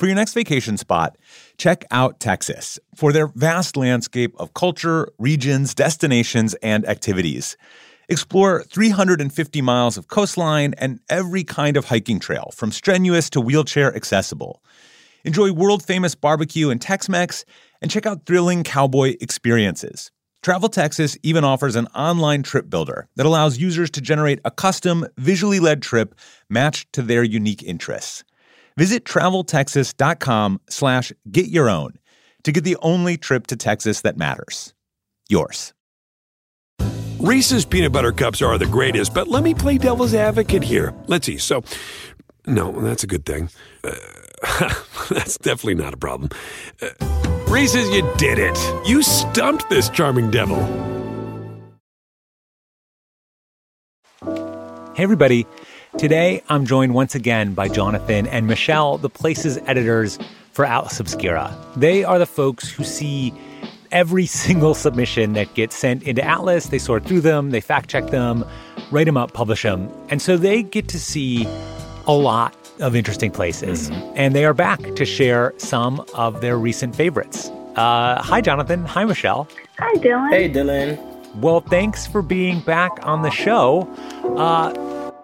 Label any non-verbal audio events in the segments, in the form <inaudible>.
For your next vacation spot, check out Texas for their vast landscape of culture, regions, destinations, and activities. Explore 350 miles of coastline and every kind of hiking trail, from strenuous to wheelchair accessible. Enjoy world famous barbecue and Tex Mex, and check out thrilling cowboy experiences. Travel Texas even offers an online trip builder that allows users to generate a custom, visually led trip matched to their unique interests. Visit traveltexas.com slash get your own to get the only trip to Texas that matters. Yours. Reese's peanut butter cups are the greatest, but let me play devil's advocate here. Let's see. So, no, that's a good thing. Uh, <laughs> that's definitely not a problem. Uh, Reese's, you did it. You stumped this charming devil. Hey, everybody. Today, I'm joined once again by Jonathan and Michele, the Places editors for Atlas Obscura. They are the folks who see every <laughs> single submission that gets sent into Atlas. They sort through them, they fact check them, write them up, publish them. And so they get to see a lot of interesting places. Mm-hmm. And they are back to share some of their recent favorites. Uh, hi, Jonathan. Hi, Michele. Hi, Dylan. Hey, Dylan. Well, thanks for being back on the show. Uh,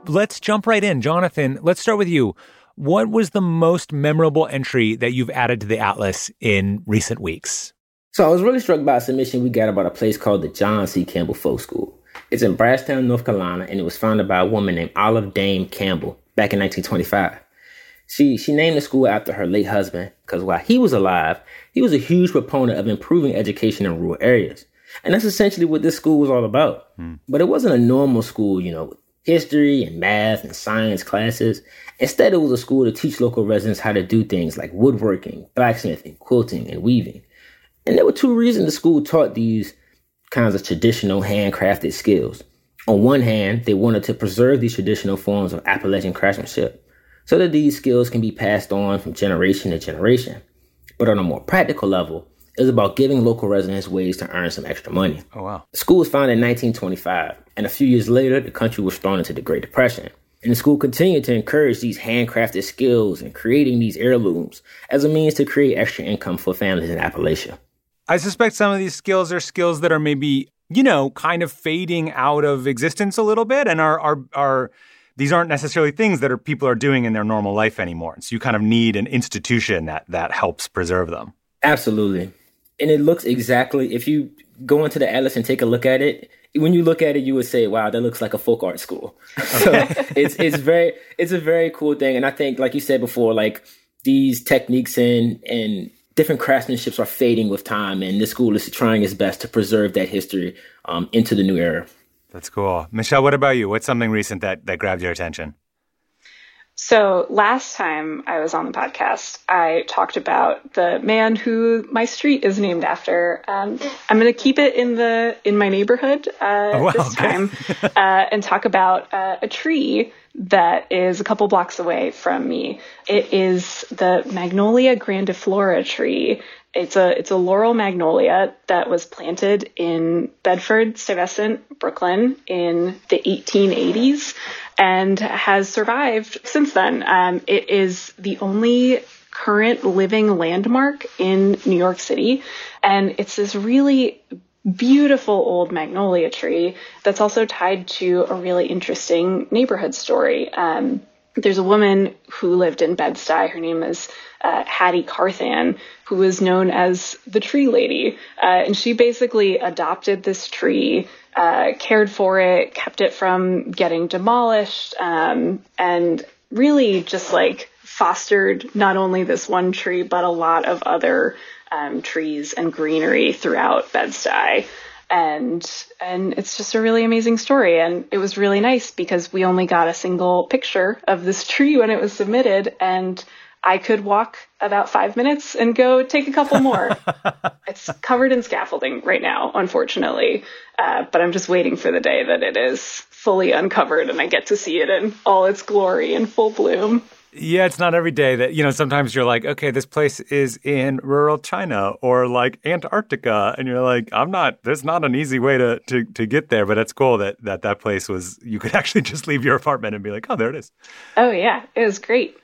let's jump right in. Jonathan, let's start with you. What was the most memorable entry that you've added to the Atlas in recent weeks? So I was really struck by a submission we got about a place called the John C. Campbell Folk School. It's in Brasstown, North Carolina, and it was founded by a woman named Olive Dame Campbell back in 1925. She she named the school after her late husband because while he was alive, he was a huge proponent of improving education in rural areas. And that's essentially what this school was all about. Hmm. But it wasn't a normal school, you know, history and math and science classes. Instead, it was a school to teach local residents how to do things like woodworking, blacksmithing, quilting, and weaving. And there were two reasons the school taught these kinds of traditional handcrafted skills. On one hand, they wanted to preserve these traditional forms of Appalachian craftsmanship so that these skills can be passed on from generation to generation. But on a more practical level, is about giving local residents ways to earn some extra money. Oh, wow. The school was founded in 1925, and a few years later, the country was thrown into the Great Depression. And the school continued to encourage these handcrafted skills and creating these heirlooms as a means to create extra income for families in Appalachia. I suspect some of these skills are skills that are maybe, you know, kind of fading out of existence a little bit and are are are these aren't necessarily things that are people are doing in their normal life anymore. So you kind of need an institution that that helps preserve them. Absolutely and it looks exactly if you go into the atlas and take a look at it when you look at it you would say wow that looks like a folk art school. <laughs> So it's it's very it's a very cool thing. And i think like you said before like these techniques and and different craftsmanships are fading with time and this school is trying its best to preserve that history um, into the new era. That's cool. Michele what about you? What's something recent that that grabbed your attention so last time I was on the podcast, I talked about the man who my street is named after. Um, I'm going to keep it in the in my neighborhood uh, oh, wow, this time <laughs> uh, and talk about uh, a tree that is a couple blocks away from me. It is the Magnolia grandiflora tree. It's a it's a laurel magnolia that was planted in Bedford Stuyvesant, Brooklyn in the 1880s and has survived since then. Um, it is the only current living landmark in New York City, and it's this really beautiful old magnolia tree that's also tied to a really interesting neighborhood story. Um, there's a woman who lived in Bed-Stuy. Her name is uh, Hattie Carthan, who was known as the Tree Lady, uh, and she basically adopted this tree uh, cared for it, kept it from getting demolished, um, and really just like fostered not only this one tree, but a lot of other um, trees and greenery throughout Bed-Stuy. And and it's just a really amazing story. And it was really nice because we only got a single picture of this <laughs> tree when it was submitted, and I could walk about five minutes and go take a couple more. <laughs> it's covered in scaffolding right now, unfortunately, uh, but I'm just waiting for the day that it is fully uncovered and I get to see it in all its glory and full bloom. Yeah, it's not every day that, you know, sometimes you're like, okay, this place is in rural China or like Antarctica. And you're like, I'm not, there's not an easy way to, to, to get there. But it's cool that, that that place was, you could <laughs> actually just leave your apartment and be like, oh, there it is. Oh, yeah. It was great.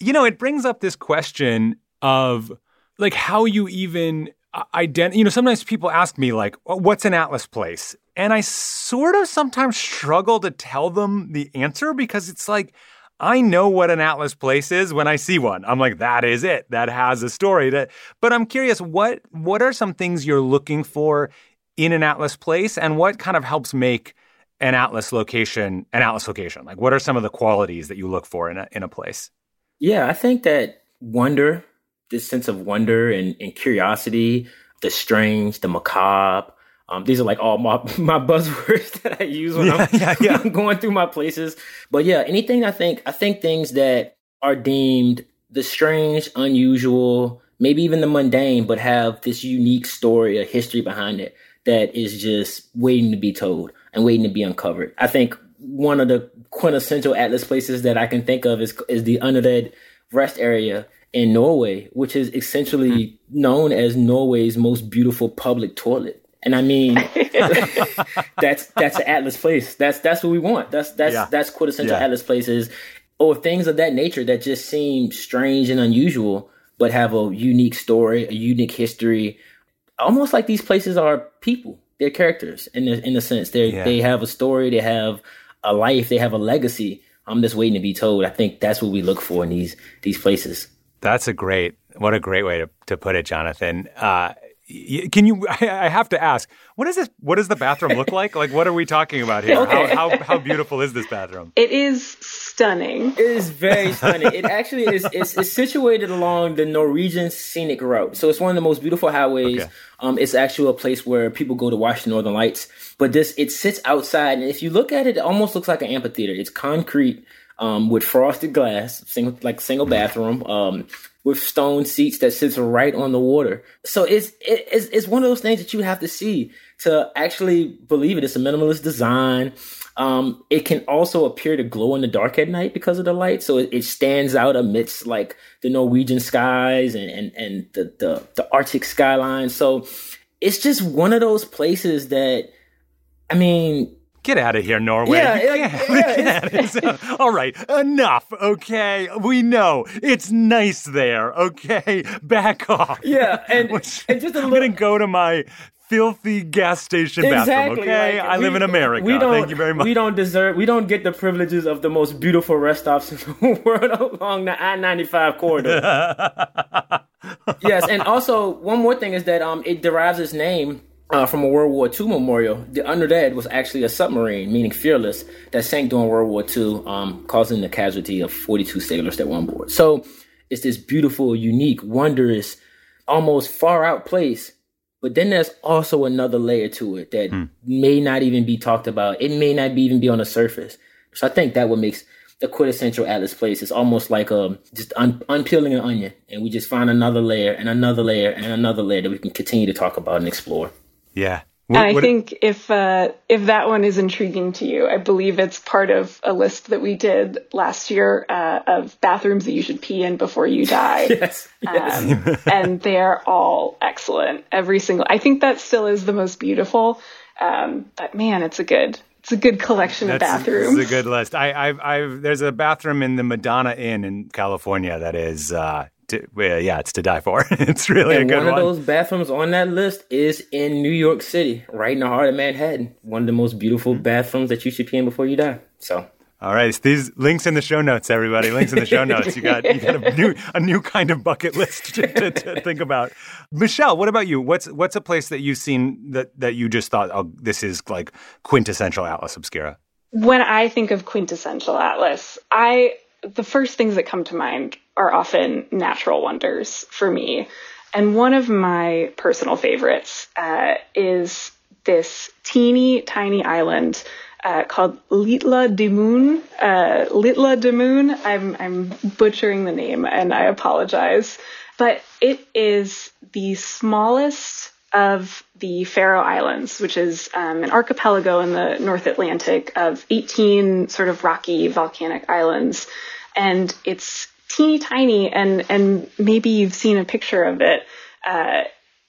you know, it brings up this question of like how you even uh, identify. You know, sometimes people ask me like, "What's an Atlas place?" And I sort of sometimes struggle to tell them the answer because it's like I know what an Atlas place is when I see one. I'm like, that is it. That has a story. That, but I'm curious, what what are some things you're looking for in an Atlas place, and what kind of helps make an Atlas location an Atlas location? Like, what are some of the qualities that you look for in a in a place? Yeah, I think that wonder, this sense of wonder and, and curiosity, the strange, the macabre, um, these are like all my, <laughs> my buzzwords that I use when, yeah, I'm, yeah, <laughs> yeah. I'm going through my places. But yeah, anything I think, I think things that are deemed the strange, unusual, maybe even the mundane, but have this unique story, a history behind it that is just waiting to be told and waiting to be uncovered. I think one of the quintessential Atlas places that I can think of is, is the Underred rest area in Norway, which is essentially mm. known as Norway's most beautiful public toilet. And I mean, <laughs> that's that's an Atlas place. That's that's what we want. That's that's yeah. that's quintessential yeah. Atlas places, or things of that nature that just seem strange and unusual, but have a unique story, a unique history. Almost like these places are people. They're characters in the, in a sense. They yeah. they have a story. They have a life. They have a legacy. I'm just waiting to be told. I think that's what we look for in these these places. That's a great, what a great way to, to put it, Jonathan. Uh, can you? <laughs> I have to ask. What is this? What does the bathroom look like? Like, what are we talking about here? Okay. How, how, how beautiful is this bathroom? It is stunning. It is very stunning. it actually is. It's, it's, situated along the Norwegian scenic route, so it's one of the most beautiful highways. Okay. Um, it's actually a place where people go to watch the Northern Lights. But this, it sits outside, and if you look at it, it almost looks like an amphitheater. It's concrete um, with frosted glass, single like single bathroom. Um, with stone seats that sits right on the water. So it's, it's, it's one of those things that you have to see to actually believe it. It's a minimalist design. Um, it can also appear to glow in the dark at night because of the light. So it, it stands out amidst like the Norwegian skies and, and, and the, the, the Arctic skyline. So it's just one of those places that, I mean, Get out of here, Norway. Yeah, yeah, <laughs> yeah all right, enough. Okay, we know it's nice there. Okay, back off. Yeah, and, and just a I'm gonna go to my filthy gas station exactly, bathroom. Okay, like, I we, live in America. We don't, Thank you very much. We don't deserve. We don't get the privileges of the most beautiful rest stops in <laughs> the world along the I ninety five corridor. <laughs> yes, and also one more thing is that um, it derives its name uh, from a World War II memorial. The Underred was actually a submarine, meaning fearless, that sank during World War II, um, causing the casualty of 42 sailors that were on board. So it's this beautiful, unique, wondrous, almost far out place. But then there's also another layer to it that hmm. may not even be talked about. It may not be even be on the surface. So I think that what makes the quintessential Atlas place is almost like um just un- unpeeling an onion, and we just find another layer and another layer and another layer that we can continue to talk about and explore. Yeah. What, I what think if uh, if that one is intriguing to you, I believe it's part of a list that we did last year uh, of bathrooms that you should pee in before you die. yes, <laughs> yes. Um, <laughs> and they are all excellent. Every single. I think that still is the most beautiful. Um, but man, it's a good it's a good collection That's, of bathrooms. It's a good list. I, I've, I've, there's a bathroom in the Madonna Inn in California that is uh, to, well, yeah, it's to die for. <laughs> it's really and a good one. One of those bathrooms on that list is in New York City, right in the heart of Manhattan. One of the most beautiful mm-hmm. bathrooms that you should pee in before you die. So. All right, these links in the show notes, everybody. Links in the show notes. You got you got a new a new kind of bucket list to, to, to think about. Michele, what about you? What's what's a place that you've seen that that you just thought, oh, this is like quintessential Atlas Obscura? When I think of quintessential Atlas, I the first things that come to mind are often natural wonders for me. And one of my personal favorites uh, is this teeny tiny island uh, called Lítla Dímun. Uh, Lítla Dímun. I'm I'm butchering the name, and I apologize, but it is the smallest of the Faroe Islands, which is um, an archipelago in the North Atlantic of 18 sort of rocky volcanic islands, and it's teeny tiny, and and maybe you've seen a picture of it. Uh,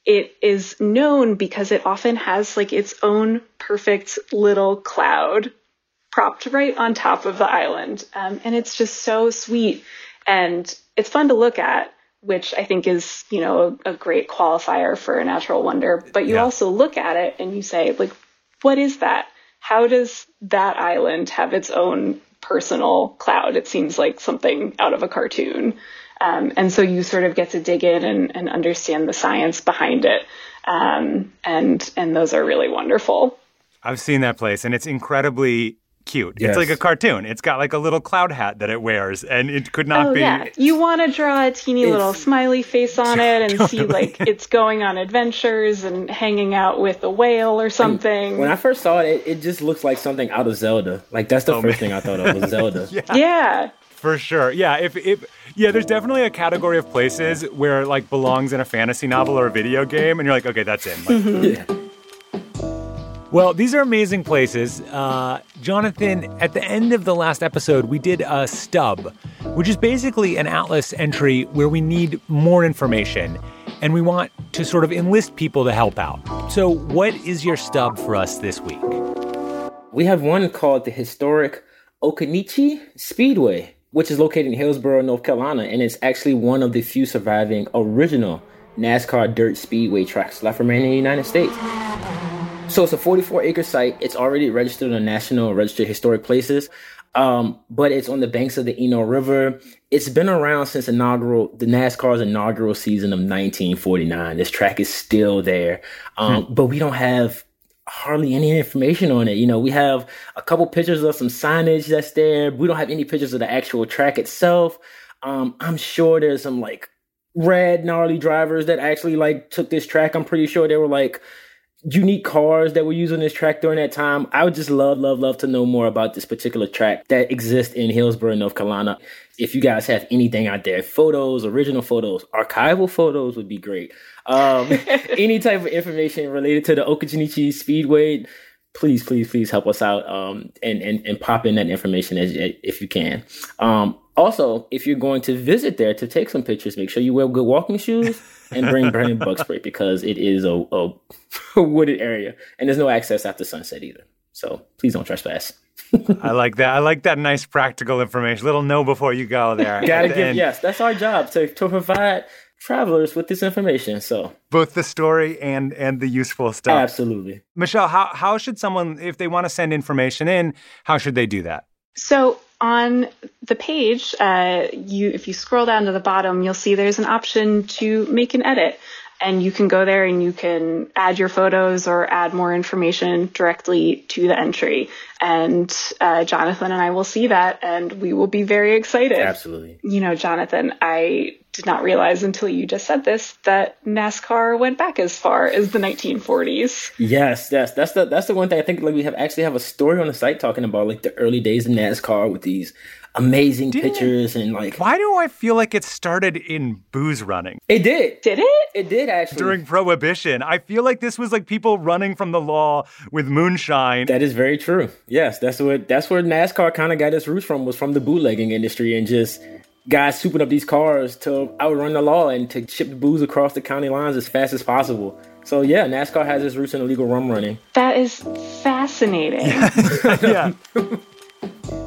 it is known because it often has like its own perfect little cloud propped right on top of the island, um, and it's just so sweet. And it's fun to look at, which I think is, you know, a, a great qualifier for a natural wonder. But you Yeah. also look at it and you say, like, what is that? How does that island have its own personal cloud? It seems like something out of a cartoon. Um, and so you sort of get to dig in and, and understand the science behind it. Um, and, and those are really wonderful. I've seen that place and it's incredibly cute. Yes. It's like a cartoon. It's got like a little cloud hat that it wears and it could not oh be yeah, you want to draw a teeny little smiley face on <laughs> it and see like it's going on adventures and hanging out with a whale or something. When I first saw it, it, it just looks like something out of Zelda. Like that's the Oh, first thing I thought of was <laughs> Zelda. yeah, For sure. Yeah, if if yeah, there's definitely a category of places where it, like belongs in a fantasy novel or a video game and you're like, okay, that's in. Like, <laughs> Yeah. Well, these are amazing places. Uh, Jonathan, at the end of the last episode, we did a stub, which is basically an Atlas entry where we need more information and we want to sort of enlist people to help out. So, what is your stub for us this week? We have one called the historic Occoneechee Speedway, which is located in Hillsborough, North Carolina, and it's actually one of the few surviving original NASCAR dirt speedway tracks left remaining in the United States. So it's a 44 acre site. It's already registered on the National Register of Historic Places, um, but it's on the banks of the Eno River. It's been around since inaugural the NASCAR's inaugural season of 1949. This track is still there, um, but we don't have hardly any information on it. You know, we have a couple pictures of some signage that's there. We don't have any pictures of the actual track itself. Um, I'm sure there's some like red gnarly drivers that actually like took this track. I'm pretty sure they were like unique cars that were used on this track during that time. I would just love, love, love to know more about this particular track that exists in Hillsborough, North Carolina. If you guys have anything out there, photos, original photos, archival photos would be great. Um, <laughs> any type of information related to the Occoneechee Speedway, please, please, please help us out um, and, and, and pop in that information as, if you can. Um, also, if you're going to visit there to take some pictures, make sure you wear good walking shoes and bring bug spray because it is a, a wooded area and there's no access after sunset either. So please don't trespass. <laughs> I like that. I like that nice practical information. Little know before you go there. Gotta the give, end. yes, that's our job to, to provide travelers with this information. So Both the story and and the useful stuff. absolutely. Michele, how how should someone if they want to send information in, how should they do that? So on the page, uh, you if you scroll down to the bottom, you'll see there's an option to make an edit, and you can go there and you can add your photos or add more information directly to the entry. And uh, Jonathan and I will see that, and we will be very excited. Absolutely. You know, Jonathan, I did not realize until you just said this that NASCAR went back as far as the 1940s. Yes, yes, that's the that's the one thing I think like we have actually have a story on the site talking about like the early days of NASCAR with these amazing pictures and like Why do I feel like it started in booze running it did. Did it? It did actually. during prohibition? I feel like this was like people running from the law with moonshine. that is very true. Yes, that's what that's where NASCAR kind of got its roots from was from the bootlegging industry and just guys souping up these cars to outrun the law and to ship the booze across the county lines as fast as possible. So yeah, NASCAR has its roots in illegal rum running. That is fascinating. <laughs> yeah. <laughs> <laughs>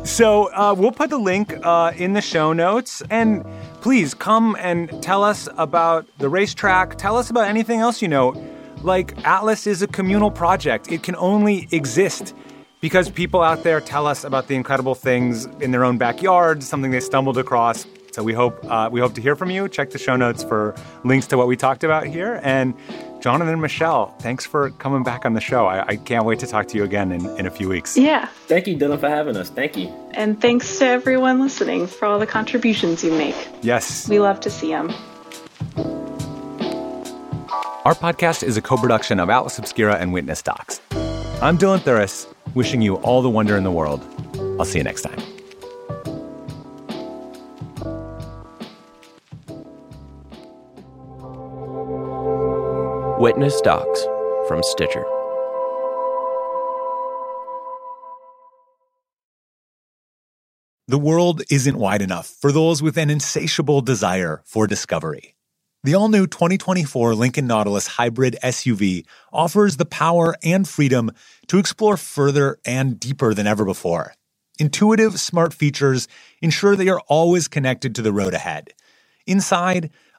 So uh, we'll put the link uh, in the show notes, and please come and tell us about the racetrack. Tell us about anything else you know. Like Atlas is a communal project; it can only exist because people out there tell us about the incredible things in their own backyard, something they stumbled across. So we hope uh, we hope to hear from you. Check the show notes for links to what we talked about here. And Jonathan and Michele, thanks for coming back on the show. I, I can't wait to talk to you again in, in a few weeks. yeah. Thank you, Dylan, for having us. Thank you. And thanks to everyone listening for all the contributions you make. Yes. We love to see them. Our podcast is a co production of Atlas Obscura and Witness Docs. I'm Dylan Thuras, wishing you all the wonder in the world. I'll see you next time. Witness Docs from Stitcher. The world isn't wide enough for those with an insatiable desire for discovery. The all new 2024 Lincoln Nautilus Hybrid SUV offers the power and freedom to explore further and deeper than ever before. Intuitive, smart features ensure they are always connected to the road ahead. Inside,